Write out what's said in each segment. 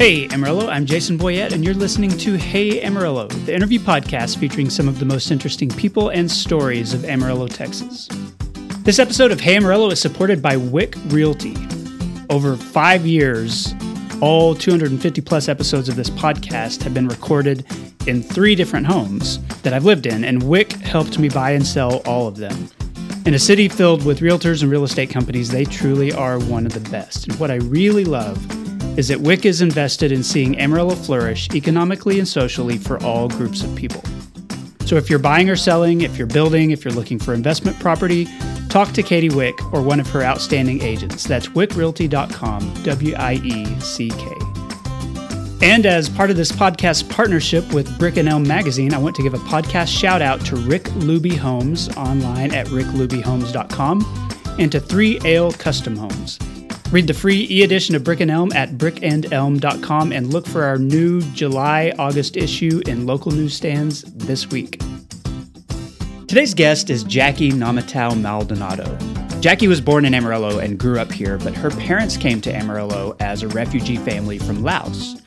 Hey, Amarillo, I'm Jason Boyett, and you're listening to Hey Amarillo, the interview podcast featuring some of the most interesting people and stories of Amarillo, Texas. This episode of Hey Amarillo is supported by Wieck Realty. Over five years, all 250 plus episodes of this podcast have been recorded in three different homes that I've lived in, and Wieck helped me buy and sell all of them. In a city filled with realtors and real estate companies, they truly are one of the best. And what I really love is that Wieck is invested in seeing Amarillo flourish economically and socially for all groups of people. So if you're buying or selling, if you're building, if you're looking for investment property, talk to Katie Wieck or one of her outstanding agents. That's wieckrealty.com, W I E C K. And as part of this podcast partnership with Brick and Elm Magazine, I want to give a podcast shout out to Rick Luby Homes online at ricklubyhomes.com and to Three Ale Custom Homes. Read the free e edition of Brick and Elm at brickandelm.com and look for our new July August issue in local newsstands this week. Today's guest is Jackie Namatau Maldonado. Jackie was born in Amarillo and grew up here, but her parents came to Amarillo as a refugee family from Laos.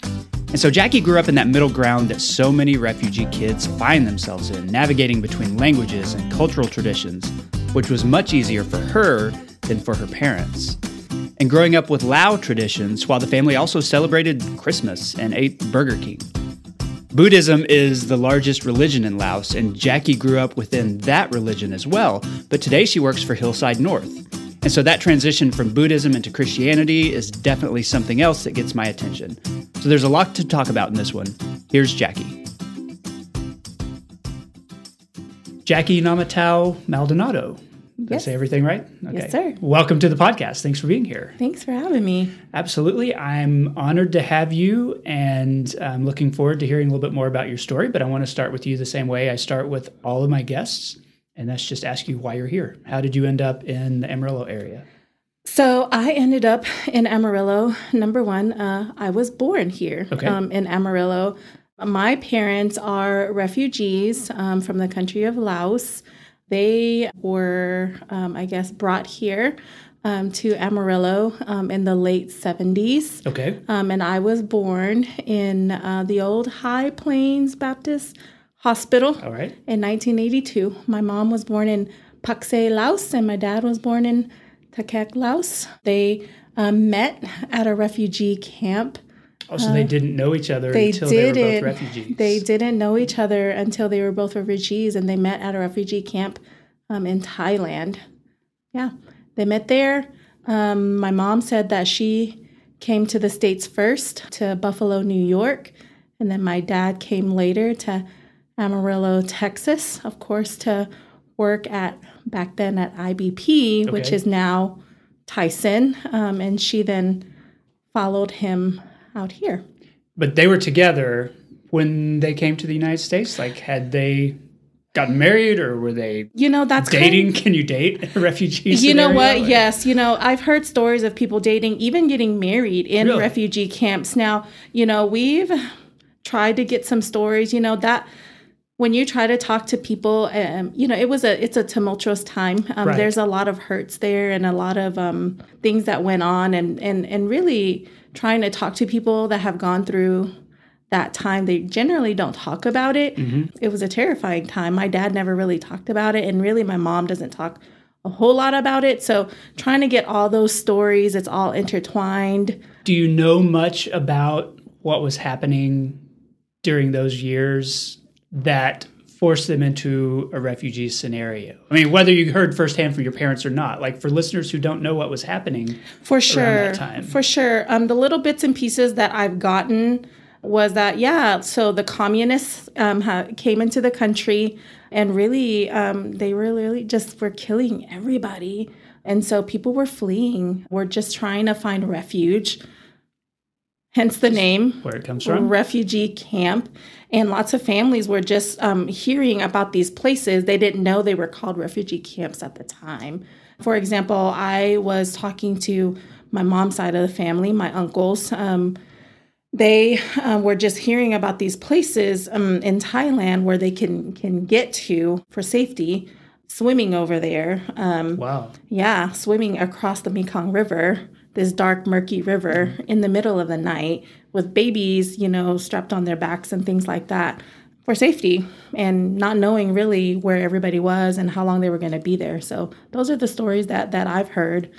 And so Jackie grew up in that middle ground that so many refugee kids find themselves in, navigating between languages and cultural traditions, which was much easier for her than for her parents and growing up with Lao traditions while the family also celebrated Christmas and ate Burger King. Buddhism is the largest religion in Laos, and Jackie grew up within that religion as well, but today she works for Hillside North. And so that transition from Buddhism into Christianity is definitely something else that gets my attention. So there's a lot to talk about in this one. Here's Jackie. Jackie Namatau Maldonado. Did yes. I say everything right? Okay. Yes, sir. Welcome to the podcast. Thanks for being here. Thanks for having me. Absolutely. I'm honored to have you, and I'm looking forward to hearing a little bit more about your story. But I want to start with you the same way I start with all of my guests, and that's just ask you why you're here. How did you end up in the Amarillo area? So I ended up in Amarillo. Number one, uh, I was born here okay. um, in Amarillo. My parents are refugees um, from the country of Laos. They were, um, I guess, brought here um, to Amarillo um, in the late 70s. Okay. Um, and I was born in uh, the old High Plains Baptist Hospital All right. in 1982. My mom was born in Pakse, Laos, and my dad was born in Thakhek, Laos. They um, met at a refugee camp Oh, so uh, they didn't know each other they until didn't, they were both refugees. They didn't know each other until they were both refugees, and they met at a refugee camp um, in Thailand. Yeah, they met there. Um, my mom said that she came to the States first to Buffalo, New York, and then my dad came later to Amarillo, Texas, of course, to work at back then at IBP, okay. which is now Tyson. Um, and she then followed him out here. But they were together when they came to the United States. Like, had they gotten married or were they you know that's dating kind of, can you date refugees you know what or? yes you know i've heard stories of people dating even getting married in really? refugee camps now you know we've tried to get some stories you know that when you try to talk to people um, you know it was a it's a tumultuous time um, right. there's a lot of hurts there and a lot of um, things that went on and and and really trying to talk to people that have gone through that time they generally don't talk about it. Mm-hmm. it was a terrifying time. My dad never really talked about it and really my mom doesn't talk a whole lot about it. So trying to get all those stories it's all intertwined. Do you know much about what was happening during those years that force them into a refugee scenario? I mean, whether you heard firsthand from your parents or not, like for listeners who don't know what was happening for sure, for sure. Um, the little bits and pieces that I've gotten was that yeah, so the communists um, ha- came into the country and really um, they were really just were killing everybody, and so people were fleeing. We're just trying to find refuge. Hence the name, where it comes from, refugee camp and lots of families were just um, hearing about these places. They didn't know they were called refugee camps at the time. For example, I was talking to my mom's side of the family, my uncles. Um, they uh, were just hearing about these places um, in Thailand where they can can get to for safety, swimming over there. Um, wow. Yeah, swimming across the Mekong River this dark, murky river in the middle of the night with babies, you know, strapped on their backs and things like that for safety and not knowing really where everybody was and how long they were going to be there. So those are the stories that that I've heard,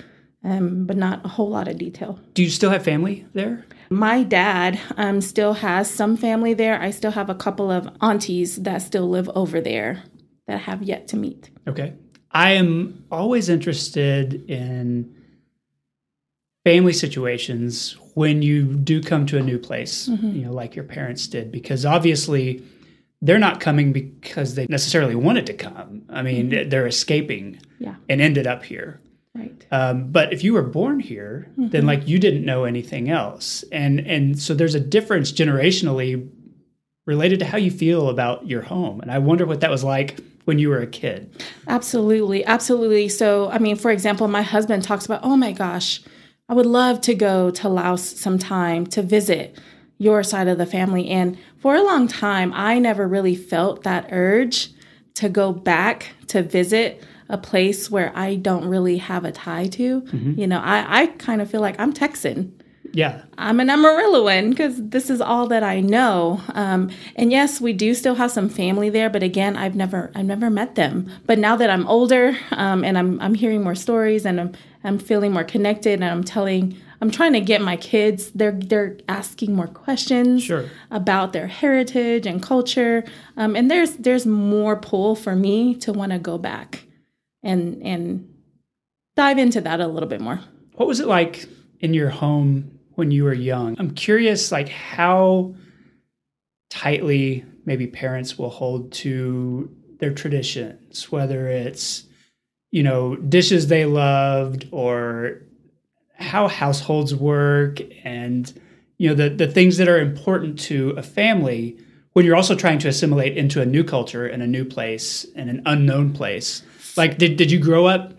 um, but not a whole lot of detail. Do you still have family there? My dad um, still has some family there. I still have a couple of aunties that still live over there that I have yet to meet. Okay. I am always interested in family situations when you do come to a new place, mm-hmm. you know, like your parents did, because obviously they're not coming because they necessarily wanted to come. I mean, mm-hmm. they're escaping yeah. and ended up here. Right. Um, but if you were born here, mm-hmm. then like you didn't know anything else, and and so there's a difference generationally related to how you feel about your home. And I wonder what that was like when you were a kid. Absolutely, absolutely. So, I mean, for example, my husband talks about, oh my gosh, I would love to go to Laos sometime to visit your side of the family. And for a long time, I never really felt that urge to go back to visit a place where I don't really have a tie to. Mm-hmm. You know, I, I kind of feel like I'm Texan. Yeah. I'm an Amarilloan because this is all that I know. Um, and yes, we do still have some family there, but again, I've never I've never met them. But now that I'm older um, and I'm I'm hearing more stories and I'm I'm feeling more connected and I'm telling I'm trying to get my kids they're they're asking more questions sure. about their heritage and culture. Um, and there's there's more pull for me to want to go back and and dive into that a little bit more. What was it like in your home when you were young. I'm curious, like how tightly maybe parents will hold to their traditions, whether it's you know dishes they loved or how households work and you know the the things that are important to a family when you're also trying to assimilate into a new culture and a new place and an unknown place like did, did you grow up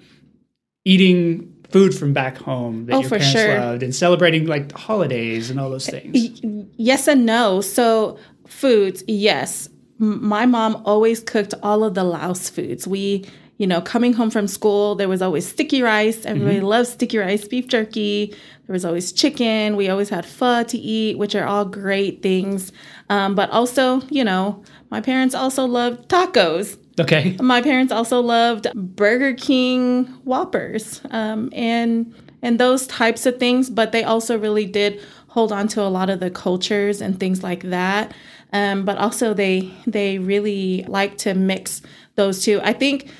eating food from back home that oh, your parents sure. loved and celebrating like holidays and all those things? Yes and no. So foods, yes. My mom always cooked all of the Laos foods. We, you know, coming home from school, there was always sticky rice. Everybody mm-hmm. loves sticky rice, beef jerky. There was always chicken. We always had pho to eat, which are all great things. Um, but also, you know, my parents also loved tacos. Okay. My parents also loved Burger King Whoppers um, and and those types of things, but they also really did hold on to a lot of the cultures and things like that. Um, but also they they really like to mix those two. I think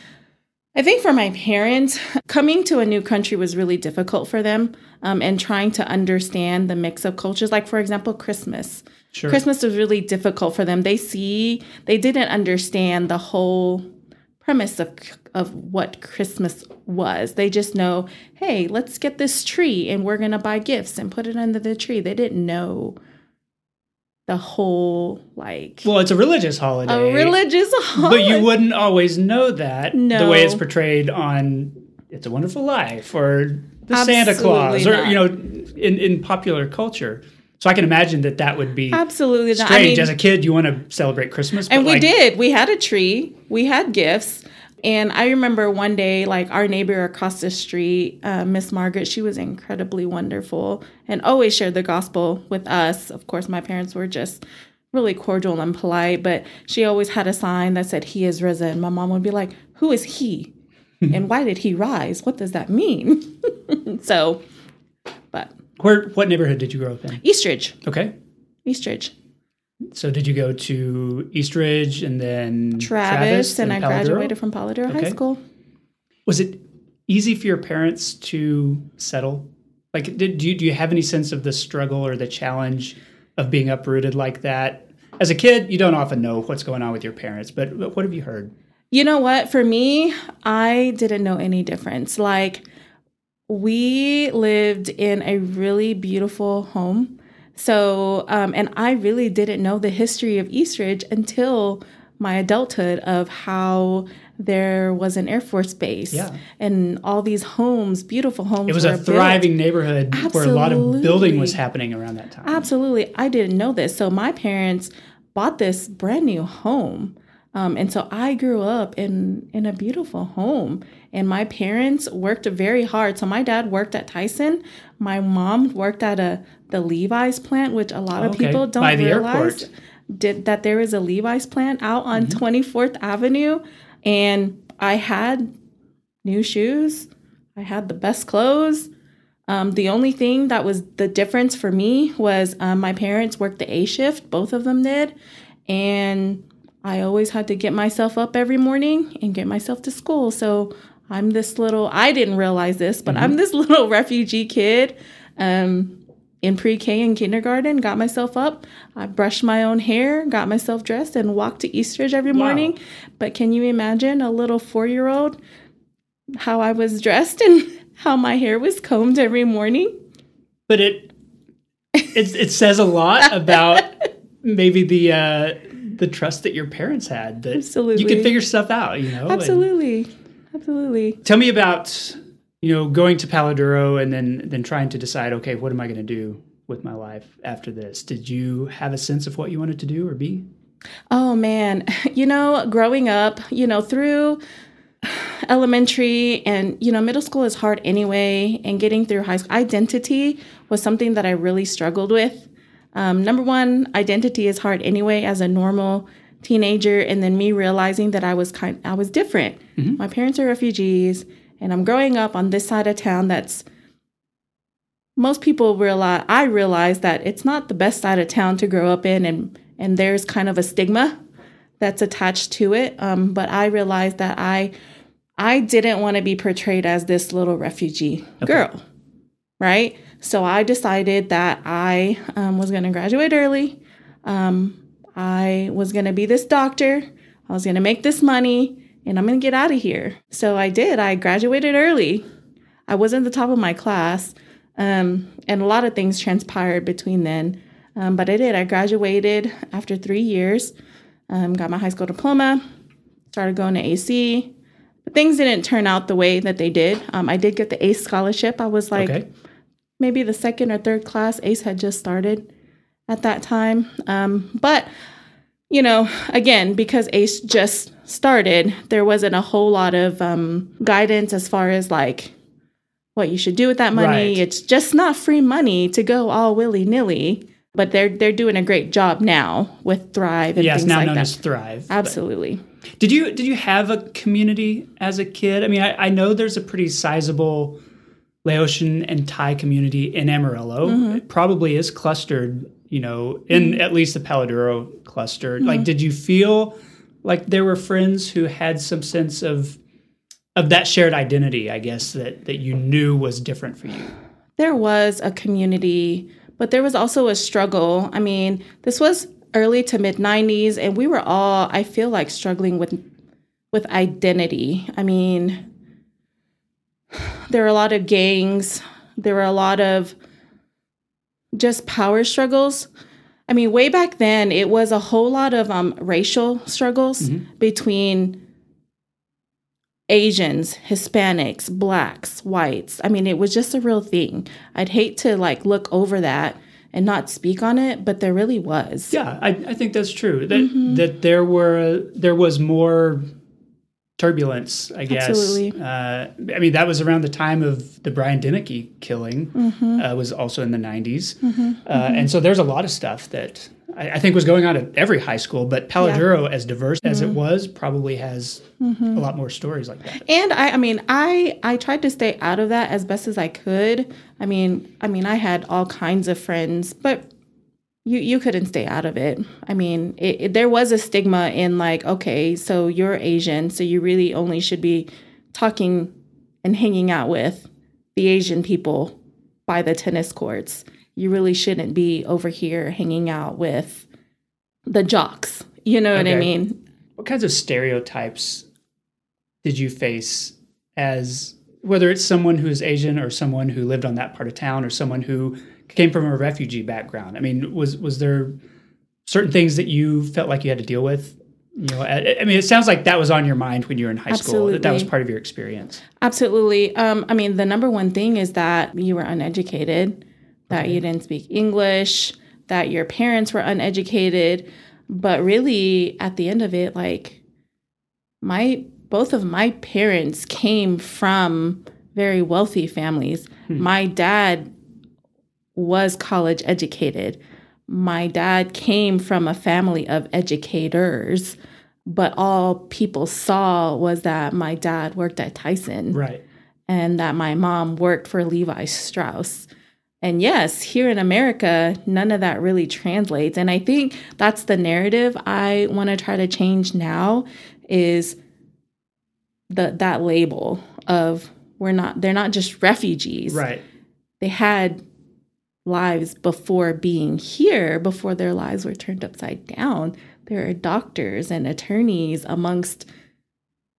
I think for my parents, coming to a new country was really difficult for them, um, and trying to understand the mix of cultures. Like for example, Christmas. Sure. Christmas was really difficult for them. They see they didn't understand the whole premise of of what Christmas was. They just know, hey, let's get this tree and we're gonna buy gifts and put it under the tree. They didn't know the whole like well it's a religious holiday a religious holiday but you wouldn't always know that no. the way it's portrayed on it's a wonderful life or the Absolutely santa claus or not. you know in, in popular culture so I can imagine that that would be absolutely strange. I mean, As a kid, you want to celebrate Christmas, and we like, did. We had a tree, we had gifts, and I remember one day, like our neighbor across the street, uh, Miss Margaret, she was incredibly wonderful and always shared the gospel with us. Of course, my parents were just really cordial and polite, but she always had a sign that said, He is risen. My mom would be like, Who is he? and why did he rise? What does that mean? so, but where what neighborhood did you grow up in? Eastridge. Okay. Eastridge. So did you go to Eastridge and then Travis, Travis and, and I graduated from Palo okay. High School. Was it easy for your parents to settle? Like, did do you, do you have any sense of the struggle or the challenge of being uprooted like that? As a kid, you don't often know what's going on with your parents, but what have you heard? You know what? For me, I didn't know any difference. Like, we lived in a really beautiful home. So, um, and I really didn't know the history of Eastridge until my adulthood of how there was an Air Force base yeah. and all these homes, beautiful homes. It was a thriving built. neighborhood Absolutely. where a lot of building was happening around that time. Absolutely. I didn't know this. So my parents bought this brand new home Um, and so I grew up in in a beautiful home, and my parents worked very hard. So my dad worked at Tyson, my mom worked at a the Levi's plant, which a lot of Okay, people don't by the realize airport. did that there is a Levi's plant out on Mm-hmm. 24th Avenue, and I had new shoes. I had the best clothes. Um, the only thing that was the difference for me was um, my parents worked the A shift, both of them did. And I always had to get myself up every morning and get myself to school. So I'm this little, I didn't realize this, but I'm this little refugee kid um, in pre K and kindergarten, got myself up. I brushed my own hair, got myself dressed, and walked to Eastridge every Wow. morning. But can you imagine a little four year old how I was dressed and how my hair was combed every morning? but it it, it says a lot about maybe the uh the trust that your parents had that you Absolutely. could figure stuff out you know and Absolutely. Tell me about you know going to Palo Duro and then then trying to decide okay what am i going to do with my life after this did you have a sense of what you wanted to do or be Oh man, you know, growing up, you know, through elementary and you know, middle school is hard anyway, and getting through high school, identity was something that I really struggled with. Um, number one, identity is hard anyway as a normal teenager, and then me realizing that I was kind, I was different. My parents are refugees, and I'm growing up on this side of town that's most people realize I realize that it's not the best side of town to grow up in and and there's kind of a stigma that's attached to it. Um, but I realized that I I didn't want to be portrayed as this little refugee girl right? So I decided that I um, was going to graduate early. Um, I was going to be this doctor I was going to make this money and I'm going to get out of here so I did I graduated early I wasn't the top of my class um, and a lot of things transpired between then. Um, but I did. I graduated after three years, um, got my high school diploma, started going to AC. But things didn't turn out the way that they did. Um, I did get the ACE scholarship. I was like okay maybe the second or third class. ACE had just started at that time. Um, but, you know, again, because ACE just started, there wasn't a whole lot of um, guidance as far as like what you should do with that money. Right. It's just not free money to go all willy nilly. But they're they're doing a great job now with Thrive and yes things now like known that. as thrive but- Absolutely. Did you did you have a community as a kid? I mean, I, I know there's a pretty sizable Laotian and Thai community in Amarillo. Mm-hmm. It probably is clustered, you know, in mm-hmm. at least the Palo Duro cluster. Mm-hmm. Like, did you feel like there were friends who had some sense of of that shared identity? I guess that that you knew was different for you. there was a community, but there was also a struggle. I mean, this was early to mid 90s and we were all I feel like struggling with with identity. I mean, there were a lot of gangs, there were a lot of just power struggles. I mean, way back then, it was a whole lot of um, racial struggles between Asians, Hispanics, blacks, whites. I mean, it was just a real thing. I'd hate to like look over that and not speak on it, but there really was. Yeah, I, I think that's true. That Mm-hmm. that there were there was more turbulence, I guess. Absolutely. Uh, I mean, that was around the time of the Brian Deneke killing. Mm-hmm. Uh, was also in the 90s, uh, and so there's a lot of stuff that I, I think was going on at every high school. But Palo Duro, as diverse as Mm-hmm. it was, probably has a lot more stories like that. And I, I mean, I, I tried to stay out of that as best as I could. I mean, I mean, I had all kinds of friends, but you, you couldn't stay out of it. I mean, it, it- there was a stigma in like, okay, so you're Asian, so you really only should be talking and hanging out with the Asian people by the tennis courts. You really shouldn't be over here hanging out with the jocks. You know what I mean? What kinds of stereotypes did you face as whether it's someone who's Asian or someone who lived on that part of town or someone who came from a refugee background? I mean, was was there certain things that you felt like you had to deal with? You know, I, I mean, it sounds like that was on your mind when you were in high school. That that was part of your experience. Absolutely. Um, I mean, the number one thing is that you were uneducated, that you didn't speak English, that your parents were uneducated. But really, at the end of it, like my both of my parents came from very wealthy families. Hmm. My dad was college educated. My dad came from a family of educators, but all people saw was that my dad worked at Tyson. Right. And that my mom worked for Levi Strauss. And yes, here in America, none of that really translates. And I think that's the narrative I want to try to change now is the that label of we're not they're not just refugees. Right. They had lives before being here, before their lives were turned upside down. There are doctors and attorneys amongst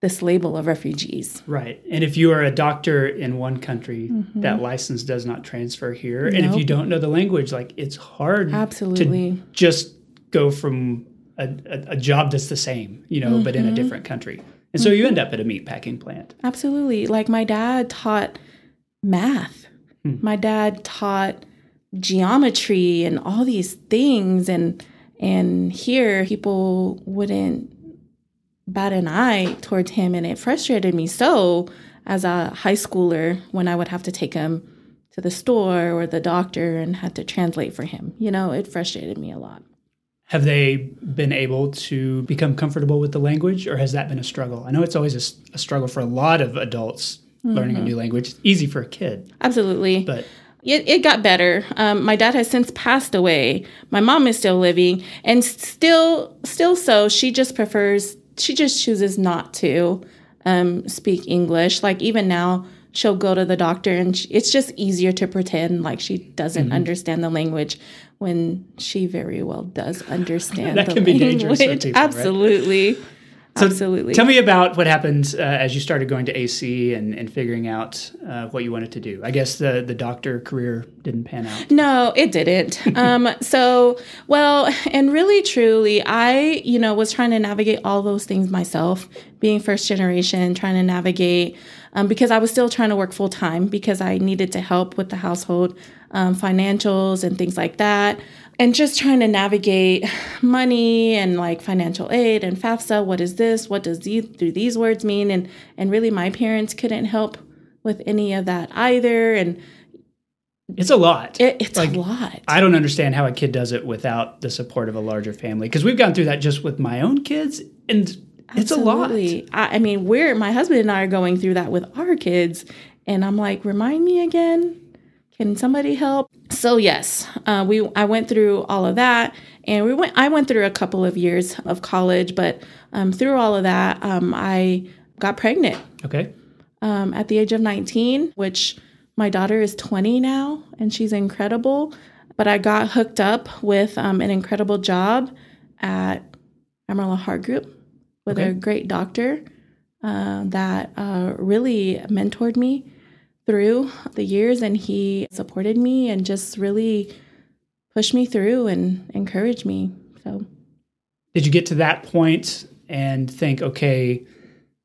this label of refugees. Right. And if you are a doctor in one country, mm-hmm. that license does not transfer here. Nope. And if you don't know the language, like it's hard absolutely to just go from a, a, a job that's the same, you know, mm-hmm. but in a mm-hmm. different country. And so mm-hmm. you end up at a meat packing plant. Absolutely. Like my dad taught math. Hmm. My dad taught geometry and all these things and and here people wouldn't bat an eye towards him and it frustrated me so as a high schooler when I would have to take him to the store or the doctor and had to translate for him. You know, it frustrated me a lot. Have they been able to become comfortable with the language, or has that been a struggle? I know it's always a, a struggle for a lot of adults mm-hmm. learning a new language. It's easy for a kid. Absolutely. But it, it got better. Um, my dad has since passed away. My mom is still living, and still, still so. She just prefers. She just chooses not to um, speak English. Like even now, she'll go to the doctor, and she, it's just easier to pretend like she doesn't mm-hmm. understand the language when she very well does understand that the can language. be dangerous people, absolutely right? So absolutely. tell me about what happened uh, as you started going to ac and, and figuring out uh, what you wanted to do. I guess the, the doctor career didn't pan out. No it didn't. Um, so well and really truly i you know was trying to navigate all those things myself being first generation trying to navigate um, because I was still trying to work full time because I needed to help with the household um, financials and things like that. And just trying to navigate money and like financial aid and FAFSA. What is this? What does these do these words mean? And and really, my parents couldn't help with any of that either. And it's a lot. It, it's like, a lot. I don't understand how a kid does it without the support of a larger family because we've gone through that just with my own kids, and it's Absolutely. a lot. I, I mean, we're my husband and I are going through that with our kids, and I'm like, remind me again. Can somebody help? So yes, uh, we I went through all of that, and we went. I went through a couple of years of college, but um, through all of that, um, I got pregnant. Okay. Um, at the age of 19, which my daughter is 20 now, and she's incredible. But I got hooked up with um, an incredible job at Amarillo Heart Group with okay. a great doctor uh, that uh, really mentored me through the years and he supported me and just really pushed me through and encouraged me. So did you get to that point and think okay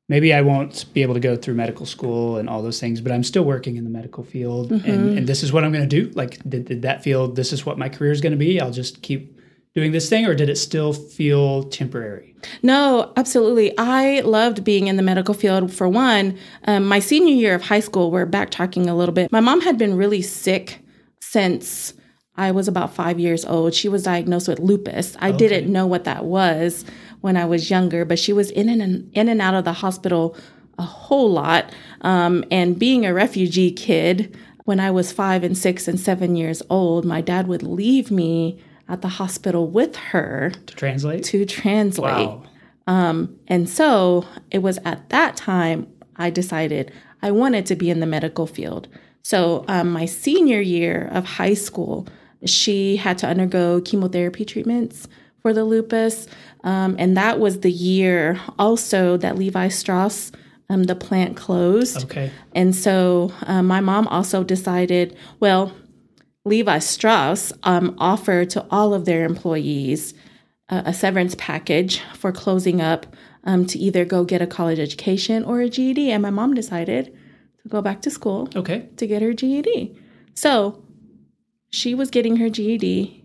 maybe i won't be able to go through medical school and all those things but i'm still working in the medical field mm-hmm. and, and this is what i'm going to do? Like did, did that field this is what my career is going to be? I'll just keep doing this thing or did it still feel temporary? No, absolutely. I loved being in the medical field. For one, um, my senior year of high school, we're backtracking a little bit. My mom had been really sick since I was about five years old. She was diagnosed with lupus. I okay. didn't know what that was when I was younger, but she was in and in and out of the hospital a whole lot. Um, and being a refugee kid, when I was five and six and seven years old, my dad would leave me at the hospital with her to translate. To translate. Wow. Um, and so it was at that time I decided I wanted to be in the medical field. So um, my senior year of high school, she had to undergo chemotherapy treatments for the lupus. Um, and that was the year also that Levi Strauss, um, the plant closed. Okay. And so um, my mom also decided, well, Levi Strauss um, offered to all of their employees uh, a severance package for closing up um, to either go get a college education or a GED. And my mom decided to go back to school okay. to get her GED. So she was getting her GED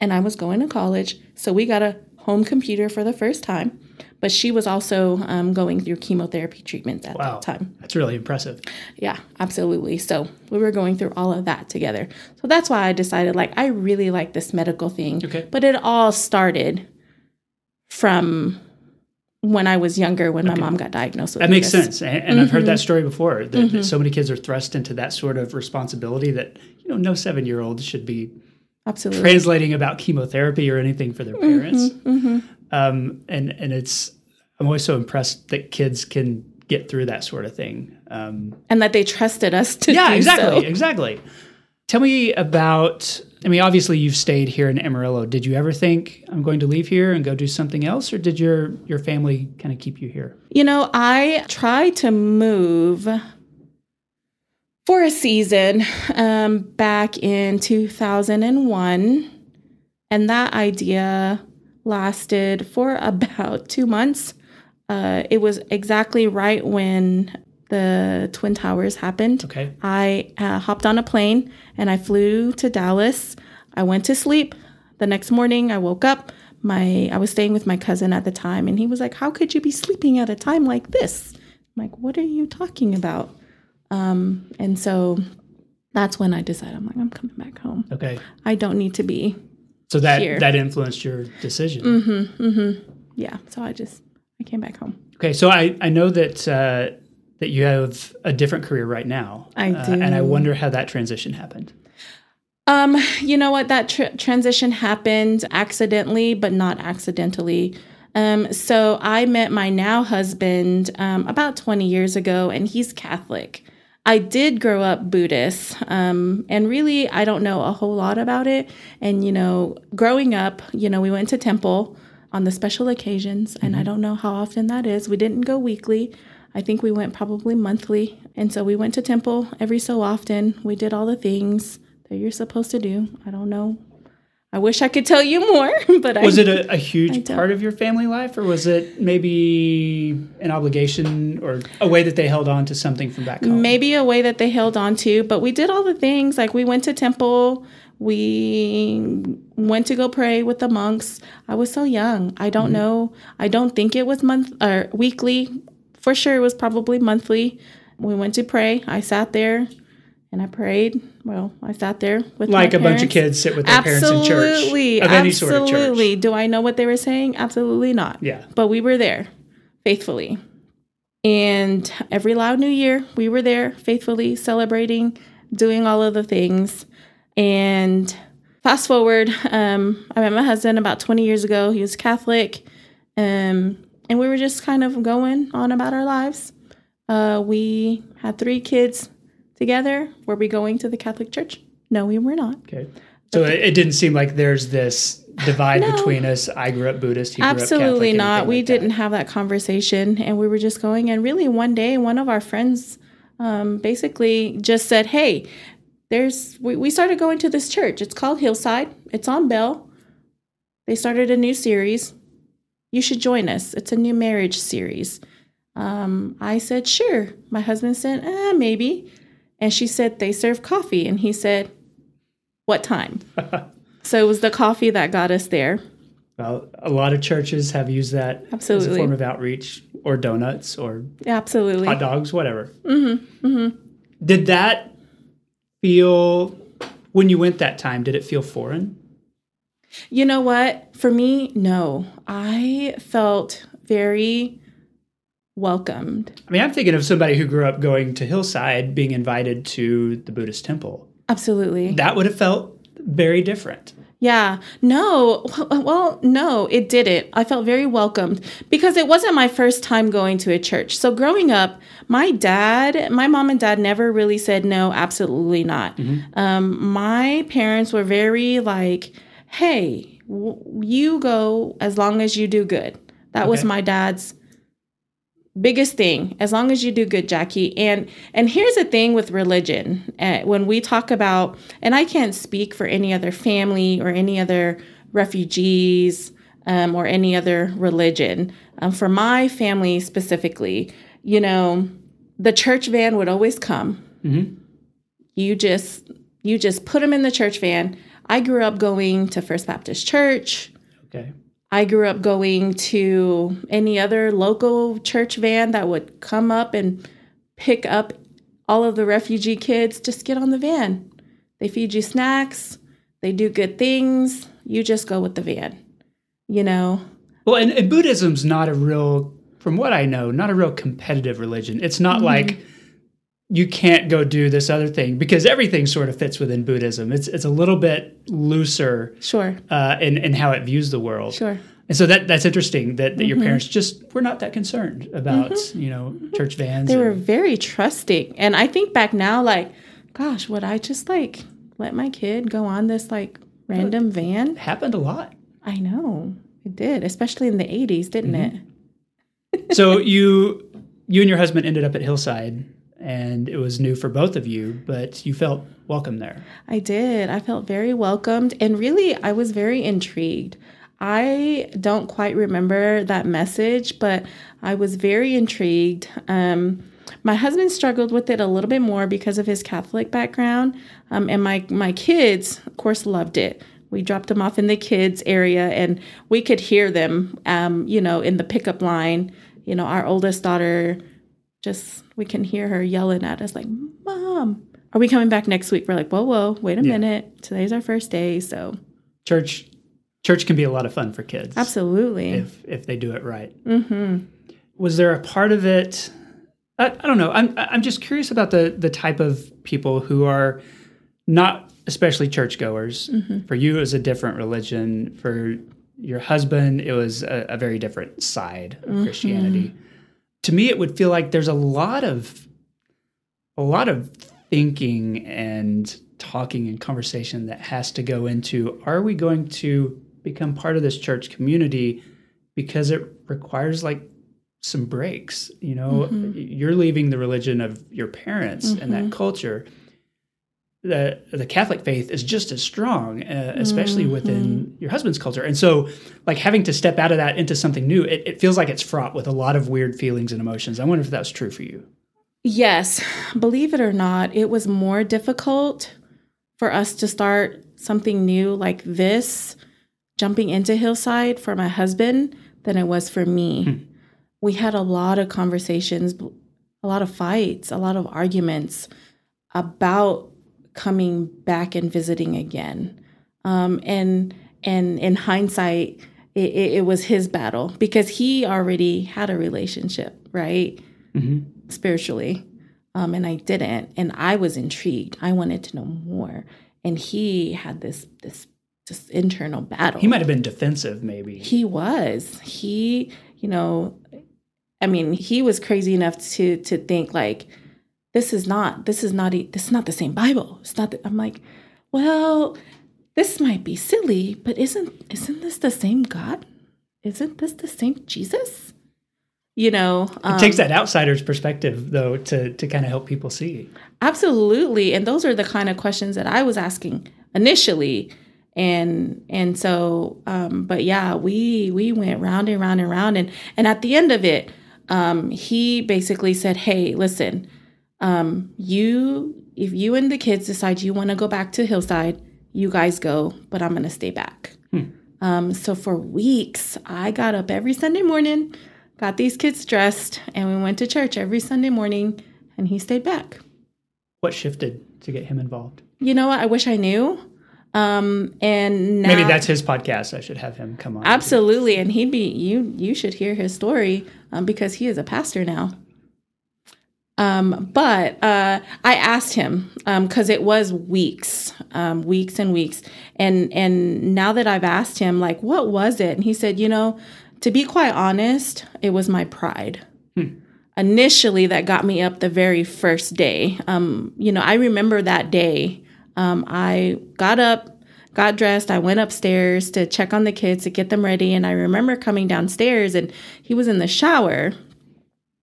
and I was going to college. So we got a home computer for the first time. But she was also um, going through chemotherapy treatment at Wow. that time. That's really impressive. Yeah, absolutely. So we were going through all of that together. So that's why I decided, like, I really like this medical thing. Okay. But it all started from when I was younger, when my mom got diagnosed with That makes lupus. sense. And, and I've heard Mm-hmm. that story before that, that so many kids are thrust into that sort of responsibility that, you know, no seven year old should be Absolutely. translating about chemotherapy or anything for their parents. Mm-hmm. Um, and, and it's, I'm always so impressed that kids can get through that sort of thing. Um, and that they trusted us to yeah, do exactly. so. Exactly. Tell me about, I mean, obviously you've stayed here in Amarillo. Did you ever think I'm going to leave here and go do something else? Or did your, your family kind of keep you here? You know, I tried to move for a season um, back in 2001, and that idea lasted for about two months. Uh, it was exactly right when the Twin Towers happened. Okay. I uh, hopped on a plane and I flew to Dallas. I went to sleep. The next morning, I woke up. My I was staying with my cousin at the time, and he was like, "How could you be sleeping at a time like this?" I'm like, "What are you talking about?" Um, and so that's when I decided I'm like, I'm coming back home. Okay. I don't need to be. So that, Here. that influenced your decision. Mm-hmm. Yeah. So I just I came back home. Okay, so I, I know that uh, that you have a different career right now. I uh, and I wonder how that transition happened. Um, you know what? That tr- transition happened accidentally, but not accidentally. Um, so I met my now husband um, about 20 years ago, and he's Catholic. I did grow up Buddhist, um, and really, I don't know a whole lot about it. And, you know, growing up, you know, we went to temple on the special occasions, and I don't know how often that is. We didn't go weekly. I think we went probably monthly. And so we went to temple every so often. We did all the things that you're supposed to do. I don't know. I wish I could tell you more, but I Was it a, a huge part of your family life, or was it maybe an obligation or a way that they held on to something from back home? maybe a way that they held on to, but we did all the things. Like we went to temple, we went to go pray with the monks. I was so young. I don't mm-hmm. know. I don't think it was month or weekly. For sure, it was probably monthly. We went to pray. I sat there and I prayed. Well, I sat there with Like a bunch of kids sit with their parents in church Absolutely, of any sort of church. absolutely. Do I know what they were saying? Absolutely not. Yeah. But we were there faithfully. And every Lao new year, we were there faithfully celebrating, doing all of the things. And fast forward, um, I met my husband about 20 years ago. He was Catholic. Um, and we were just kind of going on about our lives. Uh, we had three kids together. Were we going to the Catholic Church? No, we were not. Okay. So it, it didn't seem like there's this divide No. between us. I grew up Buddhist. He grew up Catholic, Absolutely not. We like didn't have that conversation, and we were just going. And really, one day, one of our friends um, basically just said, "Hey, there's." We, we started going to this church. It's called Hillside. It's on Bell. They started a new series. You should join us. It's a new marriage series. Um, I said, "Sure." My husband said, eh, "Maybe," and she said, "They serve coffee," and he said, "What time?" so it was the coffee that got us there. Well, a lot of churches have used that as a form of outreach, or donuts, or Absolutely. hot dogs, whatever. Mm-hmm. Did that feel when you went that time? Did it feel foreign? You know what? For me, no. I felt very welcomed. I mean, I'm thinking of somebody who grew up going to Hillside, being invited to the Buddhist temple. Absolutely. That would have felt very different. Yeah. No. Well, no, it didn't. I felt very welcomed because it wasn't my first time going to a church. So growing up, my dad, my mom and dad never really said no, absolutely not. Um, my parents were very like, hey, w- you go as long as you do good. That was my dad's biggest thing as long as you do good jackie. And and here's the thing with religion uh, when we talk about and i can't speak for any other family or any other refugees um, or any other religion. Um, for my family specifically you know the church van would always come. You just you just put them in the church van. I grew up going to first baptist church. Okay. I grew up going to any other local church van that would come up and pick up all of the refugee kids. Just get on the van. They feed you snacks, they do good things. You just go with the van, you know? Well, and, and Buddhism's not a real, from what I know, not a real competitive religion. It's not mm-hmm. like, you can't go do this other thing because everything sort of fits within Buddhism. It's it's a little bit looser, sure, uh, in in how it views the world, sure. And so that that's interesting that, that mm-hmm. your parents just were not that concerned about mm-hmm. you know church vans. They were very trusting, and I think back now, like, gosh, would I just like let my kid go on this like random van? happened a lot. I know it did, especially in the '80s, didn't mm-hmm. it? so you you and your husband ended up at Hillside and it was new for both of you, but you felt welcome there. I did. I felt very welcomed, and really, I was very intrigued. I don't quite remember that message, but I was very intrigued. Um, my husband struggled with it a little bit more because of his Catholic background, um, and my my kids, of course, loved it. We dropped them off in the kids area, and we could hear them, um, you know, in the pickup line. You know, our oldest daughter just we can hear her yelling at us like, "Mom, are we coming back next week?" We're like, "Whoa, whoa, wait a yeah. minute. Today's our first day." So church, church can be a lot of fun for kids. Absolutely, if if they do it right. Mm-hmm. Was there a part of it? I, I don't know. I'm I'm just curious about the the type of people who are not especially churchgoers. Mm-hmm. For you, it was a different religion. For your husband, it was a, a very different side of mm-hmm. Christianity to me it would feel like there's a lot of a lot of thinking and talking and conversation that has to go into are we going to become part of this church community because it requires like some breaks you know mm-hmm. you're leaving the religion of your parents mm-hmm. and that mm-hmm. culture the the Catholic faith is just as strong, uh, especially mm-hmm. within your husband's culture. And so, like having to step out of that into something new, it, it, feels like it's fraught with a lot of weird feelings and emotions. I wonder if that's true for you. Yes, believe it or not, it was more difficult for us to start something new like this, jumping into Hillside for my husband, than it was for me. Hmm. We had a lot of conversations, a lot of fights, a lot of arguments about coming back and visiting again. Um, and and in hindsight, it, it, it, was his battle because he already had a relationship, right, mm-hmm. spiritually, um, and I didn't, and I was intrigued. I wanted to know more, and he had this this this internal battle. He might have been defensive, maybe. He was. He, you know, I mean, he was crazy enough to to think like this is not this is not this is not the same bible. It's not the, i'm like well this might be silly but isn't isn't this the same god? Isn't this the same jesus? You know um, it takes that outsider's perspective though to to kind of help people see. Absolutely. And those are the kind of questions that i was asking initially. And and so um but yeah we we went round and round and round. And and at the end of it um he basically said hey listen um, you if you and the kids decide you want to go back to Hillside, you guys go, but I'm gonna stay back. Hmm. Um, so for weeks, I got up every Sunday morning, got these kids dressed, and we went to church every Sunday morning, and he stayed back. What shifted to get him involved? You know what? I wish I knew. Um, and now, maybe that's his podcast. I should have him come on. Absolutely, and he'd be you. You should hear his story um, because he is a pastor now. Um, but uh, I asked him because um, it was weeks, um, weeks and weeks, and and now that I've asked him, like, what was it? And he said, you know, to be quite honest, it was my pride. Hmm. Initially, that got me up the very first day. Um, you know, I remember that day. Um, I got up, got dressed. I went upstairs to check on the kids to get them ready, and I remember coming downstairs, and he was in the shower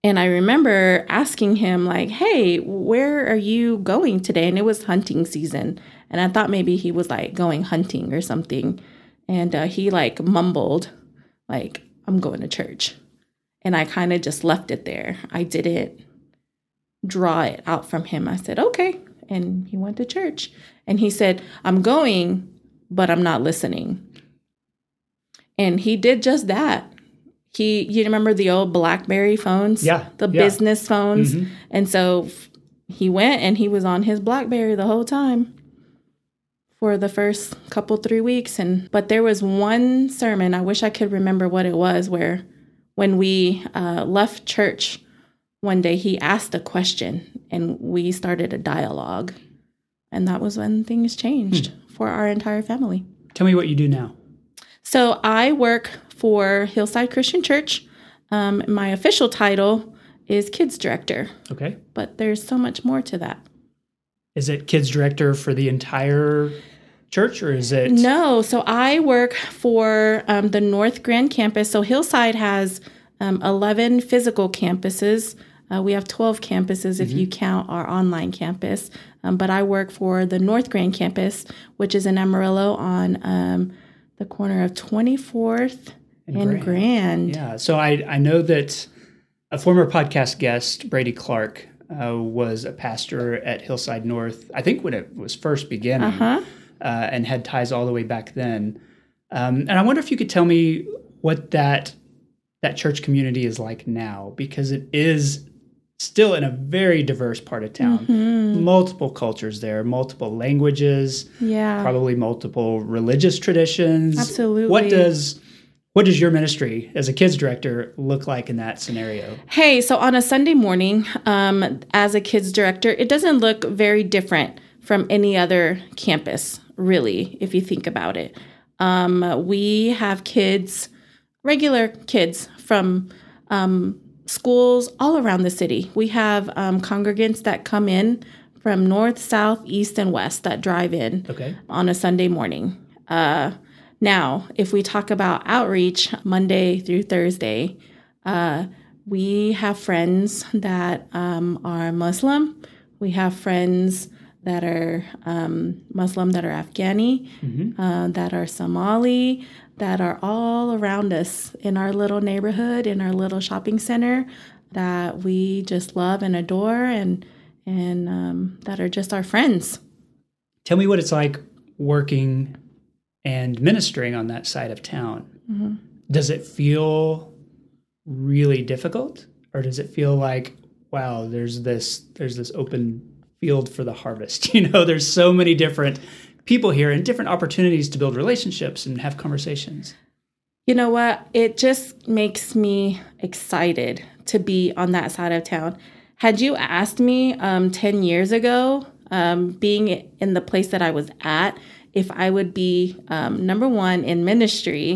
and I remember asking him, like, hey, where are you going today? And it was hunting season. And I thought maybe he was like going hunting or something. And uh, he like mumbled, like, I'm going to church. And I kind of just left it there. I didn't draw it out from him. I said, okay. And he went to church. And he said, I'm going, but I'm not listening. And he did just that. He, you remember the old Blackberry phones? Yeah. The yeah. business phones. Mhm. And so he went and he was on his Blackberry the whole time for the first couple three weeks and but there was one sermon i wish i could remember what it was where when we uh, left church one day he asked a question and we started a dialogue and that was when things changed for our entire family Tell me what you do now. so i work for hillside christian church um, my official title is kids director Okay. but there's so much more to that Is it kids director for the entire church or is it No, so I work for um, the North Grand campus. So Hillside has um, 11 physical campuses. Uh, we have 12 campuses if you count our online campus. Um, but I work for the North Grand campus, which is in Amarillo on um, the corner of 24th and, Grand. Grand. Yeah. So I, I know that a former podcast guest, Brady Clark, uh, was a pastor at Hillside North, I think when it was first beginning, Uh-huh. uh, and had ties all the way back then. Um, and I wonder if you could tell me what that that church community is like now, because it is still in a very diverse part of town. Mm-hmm. Multiple cultures there, multiple languages, Yeah. probably multiple religious traditions. Absolutely. What does what does your ministry as a kids director look like in that scenario? Hey, so on a Sunday morning, um, as a kids director, it doesn't look very different from any other campus, really, if you think about it. Um, we have kids, regular kids from um, schools all around the city. We have um, congregants that come in from north, south, east, and west that drive in Okay. on a Sunday morning. Uh, now, if we talk about outreach Monday through Thursday, uh, we have friends that um, are Muslim. We have friends that are um, Muslim, that are Afghani, uh, that are Somali, that are all around us in our little neighborhood, in our little shopping center, that we just love and adore, and and um, that are just our friends. Tell me what it's like working and ministering on that side of town. Mm-hmm. Does it feel really difficult, or does it feel like, wow, there's this there's this open field for the harvest? You know, there's so many different people here and different opportunities to build relationships and have conversations. You know what? It just makes me excited to be on that side of town. Had you asked me um, 10 years ago, um, being in the place that I was at, if I would be um, number one in ministry,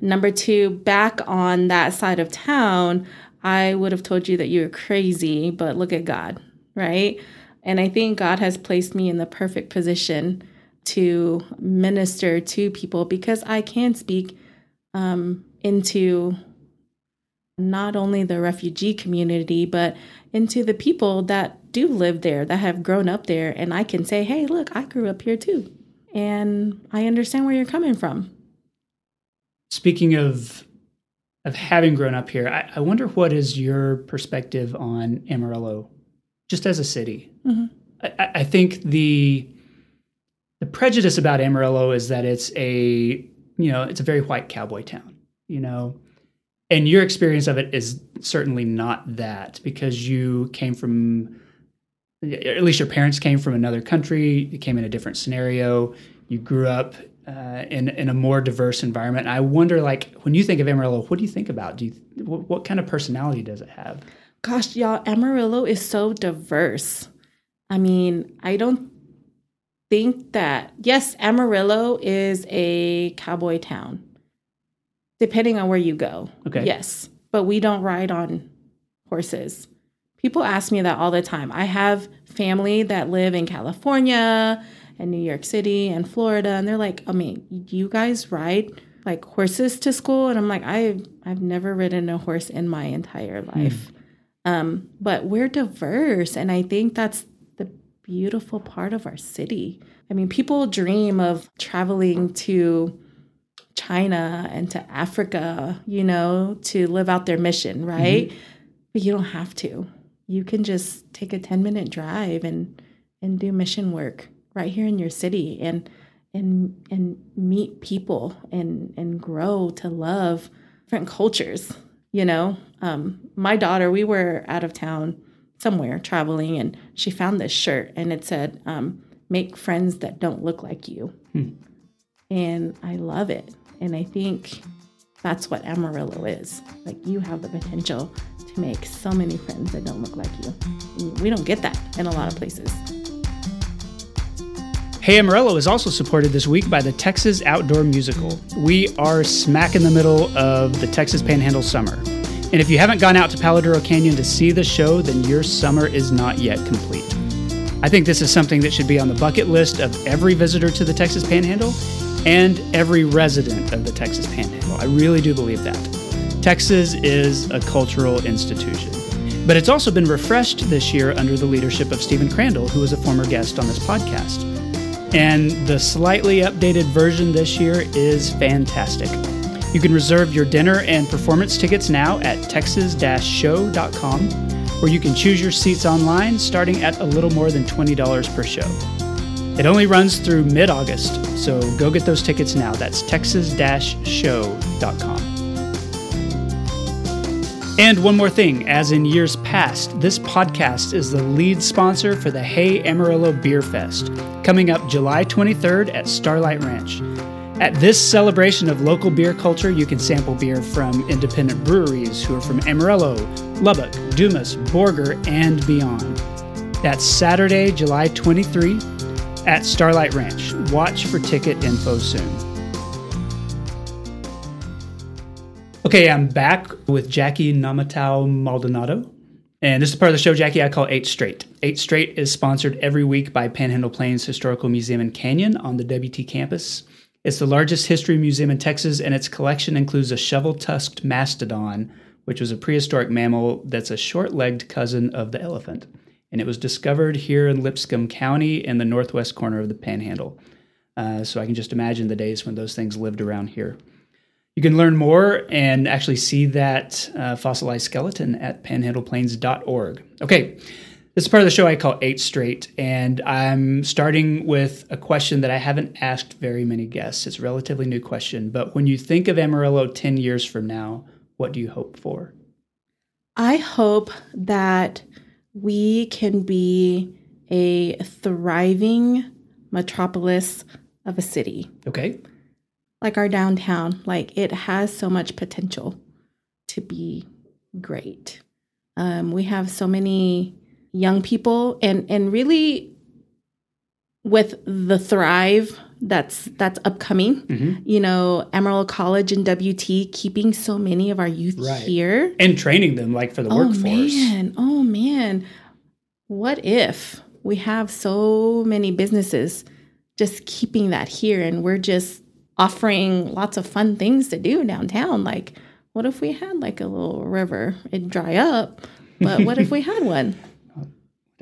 number two, back on that side of town, I would have told you that you were crazy, but look at God, right? And I think God has placed me in the perfect position to minister to people because I can speak um, into not only the refugee community, but into the people that do live there, that have grown up there. And I can say, hey, look, I grew up here too. And I understand where you're coming from. Speaking of of having grown up here, I, I wonder what is your perspective on Amarillo, just as a city. Mhm. I, I- I think the the prejudice about Amarillo is that it's a you know it's a very white cowboy town, you know, and your experience of it is certainly not that because you came from at least your parents came from another country, you came in a different scenario, you grew up uh, in in a more diverse environment. I wonder, like, when you think of Amarillo, what do you think about? Do you what, what kind of personality does it have? Gosh, y'all, Amarillo is so diverse. I mean, I don't think that, yes, Amarillo is a cowboy town, depending on where you go. Okay. Yes, but we don't ride on horses. People ask me that all the time. I have family that live in California and New York City and Florida, and they're like, I mean, you guys ride like horses to school? And I'm like, I've, I've never ridden a horse in my entire life. Um, but we're diverse, and I think that's the beautiful part of our city. I mean, people dream of traveling to China and to Africa, you know, to live out their mission, right? But you don't have to. You can just take a 10 minute drive and and do mission work right here in your city. And and and meet people and and grow to love different cultures. You know, um, my daughter, we were out of town somewhere traveling, and she found this shirt, and it said, um, "Make friends that don't look like you," hmm. and I love it. And I think that's what Amarillo is. Like you have the potential to make so many friends that don't look like you. We don't get that in a lot of places. Hey Amarillo is also supported this week by the Texas Outdoor Musical. We are smack in the middle of the Texas Panhandle summer. And if you haven't gone out to Palo Duro Canyon to see the show, then your summer is not yet complete. I think this is something that should be on the bucket list of every visitor to the Texas Panhandle and every resident of the Texas Panhandle. I really do believe that. Texas is a cultural institution. But it's also been refreshed this year under the leadership of Stephen Crandall, who was a former guest on this podcast. And the slightly updated version this year is fantastic. You can reserve your dinner and performance tickets now at texas show.com, where you can choose your seats online starting at a little more than $20 per show. It only runs through mid August, so go get those tickets now. That's texas show.com. And one more thing, as in years past, this podcast is the lead sponsor for the Hey Amarillo Beer Fest, coming up July 23rd at Starlight Ranch. At this celebration of local beer culture, you can sample beer from independent breweries who are from Amarillo, Lubbock, Dumas, Borger, and beyond. That's Saturday, July 23 at Starlight Ranch. Watch for ticket info soon. Okay, I'm back with Jackie Namatau Maldonado. And this is part of the show, Jackie, I call Eight Straight. Eight Straight is sponsored every week by Panhandle Plains Historical Museum and Canyon on the WT campus. It's the largest history museum in Texas, and its collection includes a shovel tusked mastodon, which was a prehistoric mammal that's a short legged cousin of the elephant and it was discovered here in Lipscomb County in the northwest corner of the Panhandle. Uh, so I can just imagine the days when those things lived around here. You can learn more and actually see that uh, fossilized skeleton at panhandleplains.org. Okay, this is part of the show I call Eight Straight, and I'm starting with a question that I haven't asked very many guests. It's a relatively new question, but when you think of Amarillo 10 years from now, what do you hope for? I hope that we can be a thriving metropolis of a city. Okay. Like our downtown, like it has so much potential to be great. Um, we have so many young people, and and really with the thrive that's that's upcoming. Mm-hmm. You know, Amarillo College and WT keeping so many of our youth right. here and training them like for the oh, workforce. Man. Oh man, what if we have so many businesses just keeping that here and we're just offering lots of fun things to do downtown? Like, what if we had like a little river? It'd dry up, but what if we had one?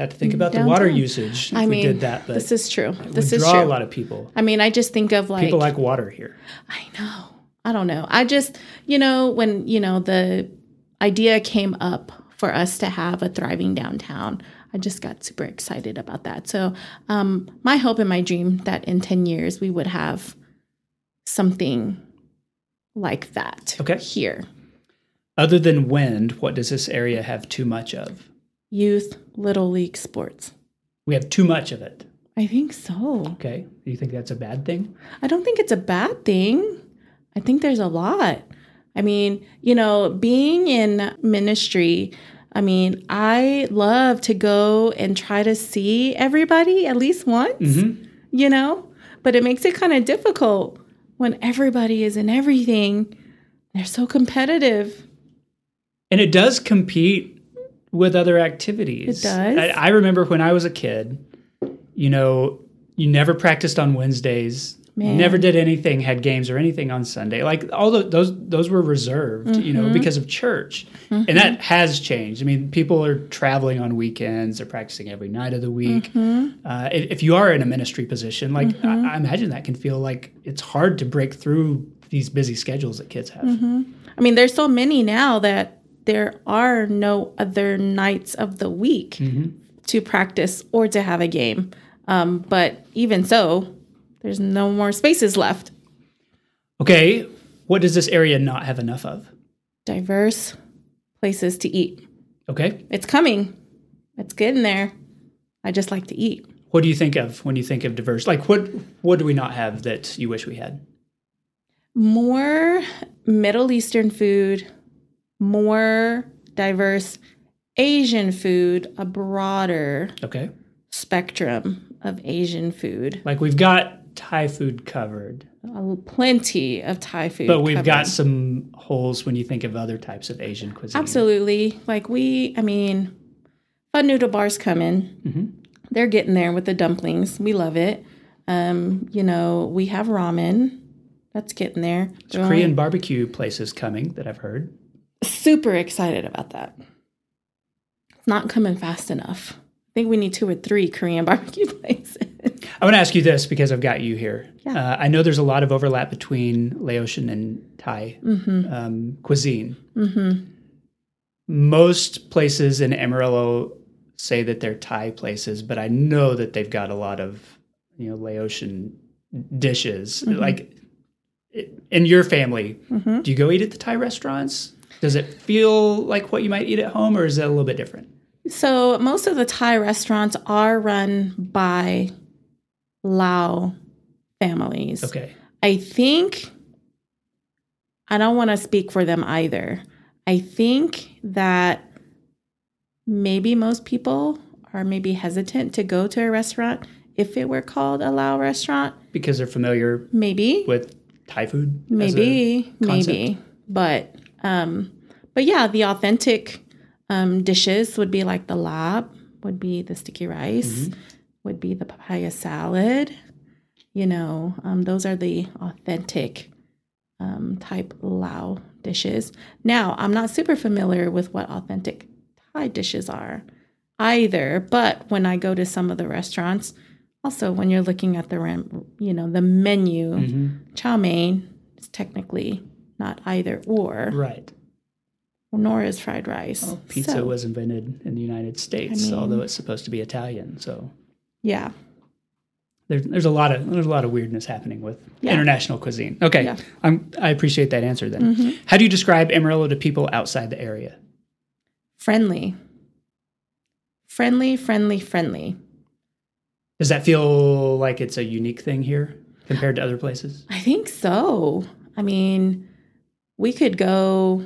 Have to think about downtown. the water usage. I mean, did that, this is true. This is draw true. a lot of people. I mean, I just think of like people like water here. I know. I don't know. I just, you know, when you know the idea came up for us to have a thriving downtown, I just got super excited about that. So, um, my hope and my dream that in ten years we would have something like that okay. here. Other than wind, what does this area have too much of? Youth little league sports. We have too much of it. I think so. Okay. Do you think that's a bad thing? I don't think it's a bad thing. I think there's a lot. I mean, you know, being in ministry, I mean, I love to go and try to see everybody at least once, mm-hmm. you know, but it makes it kind of difficult when everybody is in everything. They're so competitive. And it does compete with other activities. It does. I, I, remember when I was a kid, you know, you never practiced on Wednesdays. Man. Never did anything, had games or anything on Sunday. Like all the, those, those were reserved, mm-hmm. you know, mm-hmm. because of church, mm-hmm. and that has changed. I mean, people are traveling on weekends; they're practicing every night of the week. Mm-hmm. Uh, if you are in a ministry position, like I, mm-hmm. I, imagine that can feel like it's hard to break through these busy schedules that kids have. Mm-hmm. I mean, there's so many now that there are no other nights of the week mm-hmm. to practice or to have a game. Um, but even so, there's no more spaces left. Okay, what does this area not have enough of? Diverse places to eat. Okay, It's coming. It's getting there. I just like to eat. what do you think of when you think of diverse? Like, what what do we not have that you wish we had? More Middle Eastern food, more diverse Asian food, a broader Okay, spectrum of Asian food. like we've got Thai food covered, Uh, Plenty of Thai food. but we've got some holes when you think of other types of Asian cuisine. Absolutely. Like we, I mean, Fun Noodle Bar's coming. Mhm. They're getting there with the dumplings. We love it. Um, you know, we have ramen. That's getting there. Only- Korean barbecue places coming that I've heard. Super excited about that. It's not coming fast enough. I think we need two or three Korean barbecue places. I want to ask you this because I've got you here. Yeah. Uh, I know there's a lot of overlap between Laotian and Thai um, cuisine. Most places in Amarillo say that they're Thai places, but I know that they've got a lot of you know Laotian dishes. Like in your family, do you go eat at the Thai restaurants? Does it feel like what you might eat at home, or is it a little bit different? so most of the Thai restaurants are run by Lao families. Okay. I think I don't want to speak for them either. I think that maybe most people are maybe hesitant to go to a restaurant if it were called a Lao restaurant. Because they're familiar Maybe, with Thai food. maybe, maybe, but um, but yeah, the authentic um, dishes would be like the lab, would be the sticky rice, would be the papaya salad. You know, um, those are the authentic um, type Lao dishes. Now, I'm not super familiar with what authentic Thai dishes are either, but when I go to some of the restaurants, also when you're looking at the you know, the menu, Mhm. chow mein is technically not either or, Right. nor is fried rice. Well, pizza So, was invented in the United States, I mean- although it's supposed to be Italian. So yeah, there's there's a lot of there's a lot of weirdness happening with Yeah. international cuisine. Okay, Yeah. Mm-hmm. I'm, I appreciate that answer. Then, how do you describe Amarillo to people outside the area? friendly, friendly, friendly, friendly. Does that feel like it's a unique thing here compared to other places? I think so. I mean, we could go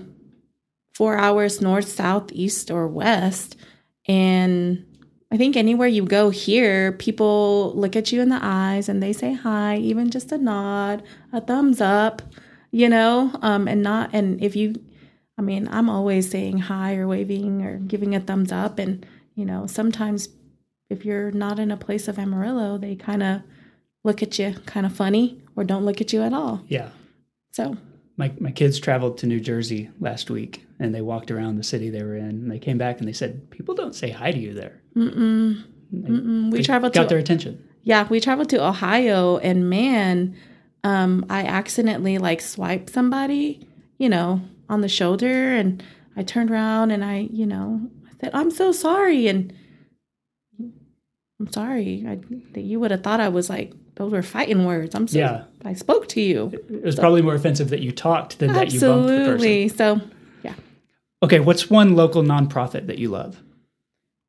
four hours north, south, east, or west. And I think anywhere you go here, people look at you in the eyes and they say hi, even just a nod, a thumbs up, you know, um, and not, and if you, I mean, I'm always saying hi or waving or giving a thumbs up. And, you know, sometimes if you're not in a place of Amarillo, they kind of look at you kind of funny or don't look at you at all. Yeah. So, My, my kids traveled to New Jersey last week and they walked around the city they were in and they came back and they said, People don't say hi to you there. mm-mm, mm-mm. we traveled got to their attention. yeah, we traveled to Ohio, and man, um, I accidentally like swiped somebody, you know, on the shoulder, and I turned around and I, you know, I said, "I'm so sorry," and I'm sorry. I, that you would have thought I was like those were fighting words. I'm so Yeah. I spoke to you. It was probably more offensive that you talked than that you bumped the person. Absolutely. So, yeah. Okay, what's one local nonprofit that you love?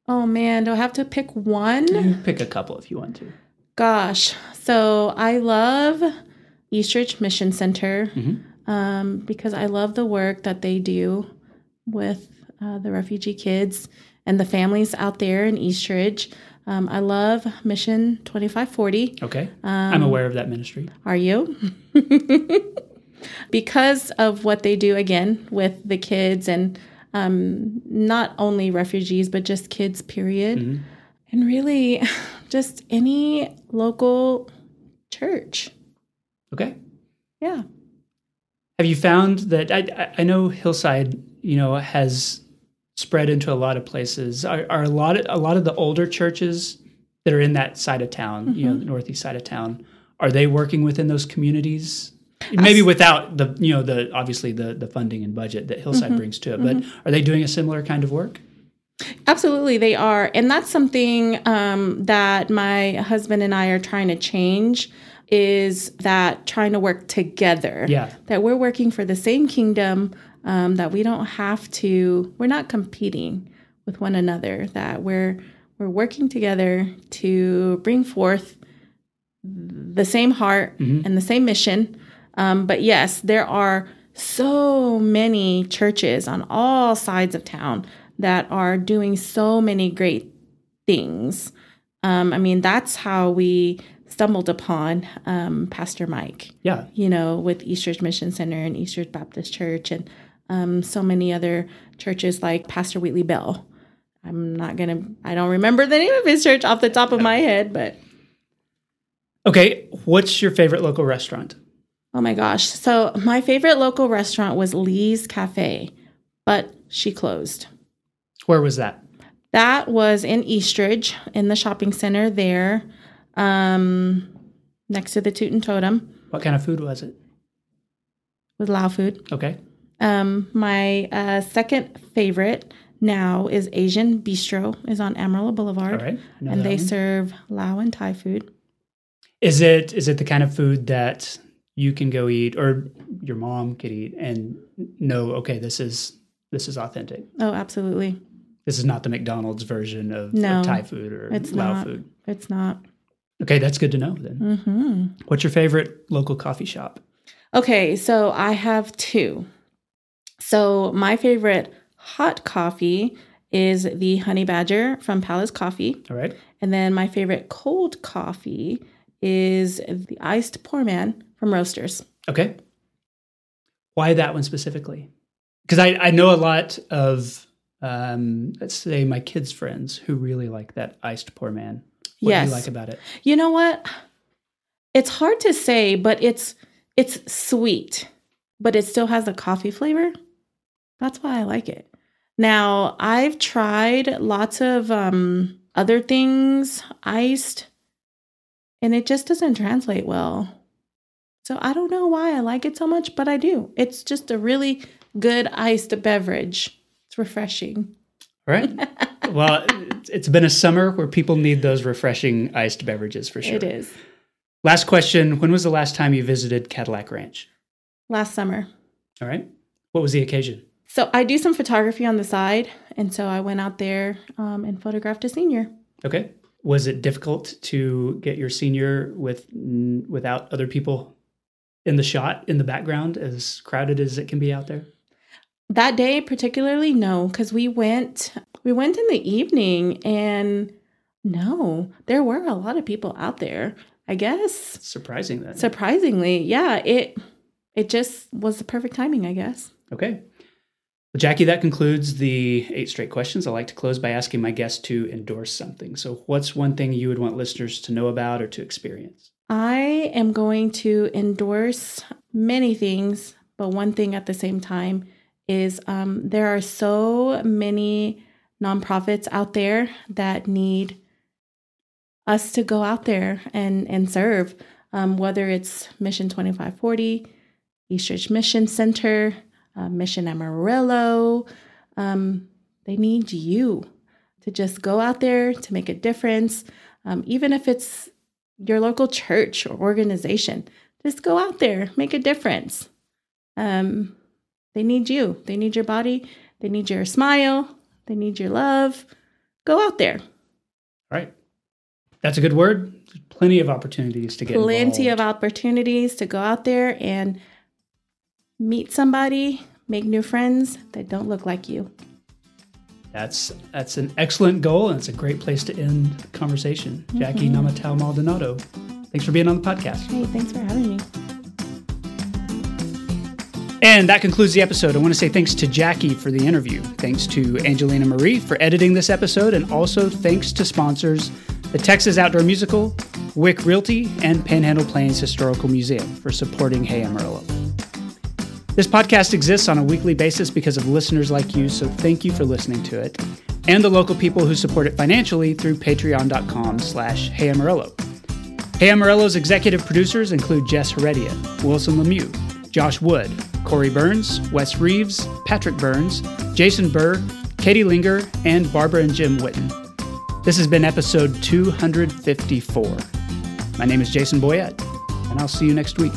oh man, do I have to pick one? You pick a couple if you want to. Gosh, so I love Eastridge Mission Center Mhm. um, because I love the work that they do with uh, the refugee kids and the families out there in Eastridge. Um, I love Mission 2540. Okay. Um, I'm aware of that ministry. Are you? because of what they do again with the kids and um, not only refugees, but just kids, period. Mhm. And really, just any local church. Okay. Yeah. Have you found that I- I know Hillside, you know, has spread into a lot of places. Are, are a lot of a lot of the older churches that are in that side of town, you know, the northeast side of town, are they working within those communities? Maybe without the, you know, the obviously the the funding and budget that Hillside mm-hmm. brings to it, mm-hmm. but are they doing a similar kind of work? Absolutely, they are. And that's something um, that my husband and I are trying to change is that trying to work together. Yeah. That we're working for the same kingdom, um, that we don't have to, we're not competing with one another, that we're we're working together to bring forth the same heart Mm-hmm. and the same mission. Um, but yes, there are so many churches on all sides of town that are doing so many great things. Um, I mean, that's how we stumbled upon um, Pastor Mike, Yeah. you know, with Eastridge Mission Center and Eastridge Baptist Church and um, so many other churches like Pastor Wheatley Bell. I'm not going to, I don't remember the name of his church off the top of my head, but Okay. What's your favorite local restaurant? Oh my gosh. So, my favorite local restaurant was Lee's Cafe, but she closed. Where was that? That was in Eastridge in the shopping center there, um, next to the and Totem What kind of food was it? with Lao Food. Okay. Um, my uh, second favorite now is Asian Bistro, is on Amarillo Boulevard. All right. And they one. serve Lao and Thai food. Is it is it the kind of food that you can go eat or your mom could eat and know, okay, this is this is authentic. Oh, absolutely. This is not the McDonald's version of, No, of Thai food or it's Lao not. food. It's not. Okay, that's good to know then. hmm What's your favorite local coffee shop? Okay, so I have two. So my favorite hot coffee is the Honey Badger from Palace Coffee. All right. And then my favorite cold coffee is the iced poor man from Roasters. Okay. Why that one specifically? Because I, I know a lot of, um, let's say, my kids' friends who really like that iced poor man. What do you like about it? You know what? It's hard to say, but it's it's sweet, but it still has the coffee flavor. That's why I like it. Now, I've tried lots of um other things iced and it just doesn't translate well. So I don't know why I like it so much, but I do. It's just a really good iced beverage. It's refreshing. All right. well, it's- it's been a summer where people need those refreshing iced beverages for sure. It is. Last question When was the last time you visited Cadillac Ranch? Last summer. All right. What was the occasion? So I do some photography on the side, and so I went out there um, and photographed a senior. Okay. Was it difficult to get your senior with n- without other people in the shot in the background, as crowded as it can be out there? That day, particularly, no, because we went we went in the evening, and no, there were a lot of people out there. I guess surprising that. surprisingly, yeah, it it just was the perfect timing. I guess. okay. Well, Jackie, that concludes the eight straight questions. I like to close by asking my guests to endorse something. So, what's one thing you would want listeners to know about or to experience? I am going to endorse many things, but one thing at the same time is um, there are so many nonprofits out there that need us to go out there and, and serve, um, whether it's Mission 2540, Eastridge Mission Center, uh, Mission Amarillo. Um, they need you to just go out there to make a difference, um, even if it's your local church or organization. Just go out there, make a difference. Um, they need you. They need your body. They need your smile. They need your love. Go out there. All right. That's a good word. There's plenty of opportunities to get Plenty of opportunities to go out there and meet somebody, make new friends that don't look like you. That's that's an excellent goal, and it's a great place to end the conversation. Mm-hmm. Jackie Namatau Maldonado, thanks for being on the podcast. Hey, thanks for having me. And that concludes the episode. I want to say thanks to Jackie for the interview. Thanks to Angelina Marie for editing this episode, and also thanks to sponsors the Texas Outdoor Musical, Wieck Realty, and Panhandle Plains Historical Museum for supporting Hey Amarillo. This podcast exists on a weekly basis because of listeners like you, so thank you for listening to it, and the local people who support it financially through patreon.com slash Hey Amarillo. Hey Amarillo's executive producers include Jess Heredia, Wilson Lemieux, Josh Wood, Corey Burns, Wes Reeves, Patrick Burns, Jason Burr, Katie Linger, and Barbara and Jim Witten. This has been episode 254. My name is Jason Boyett. and I'll see you next week.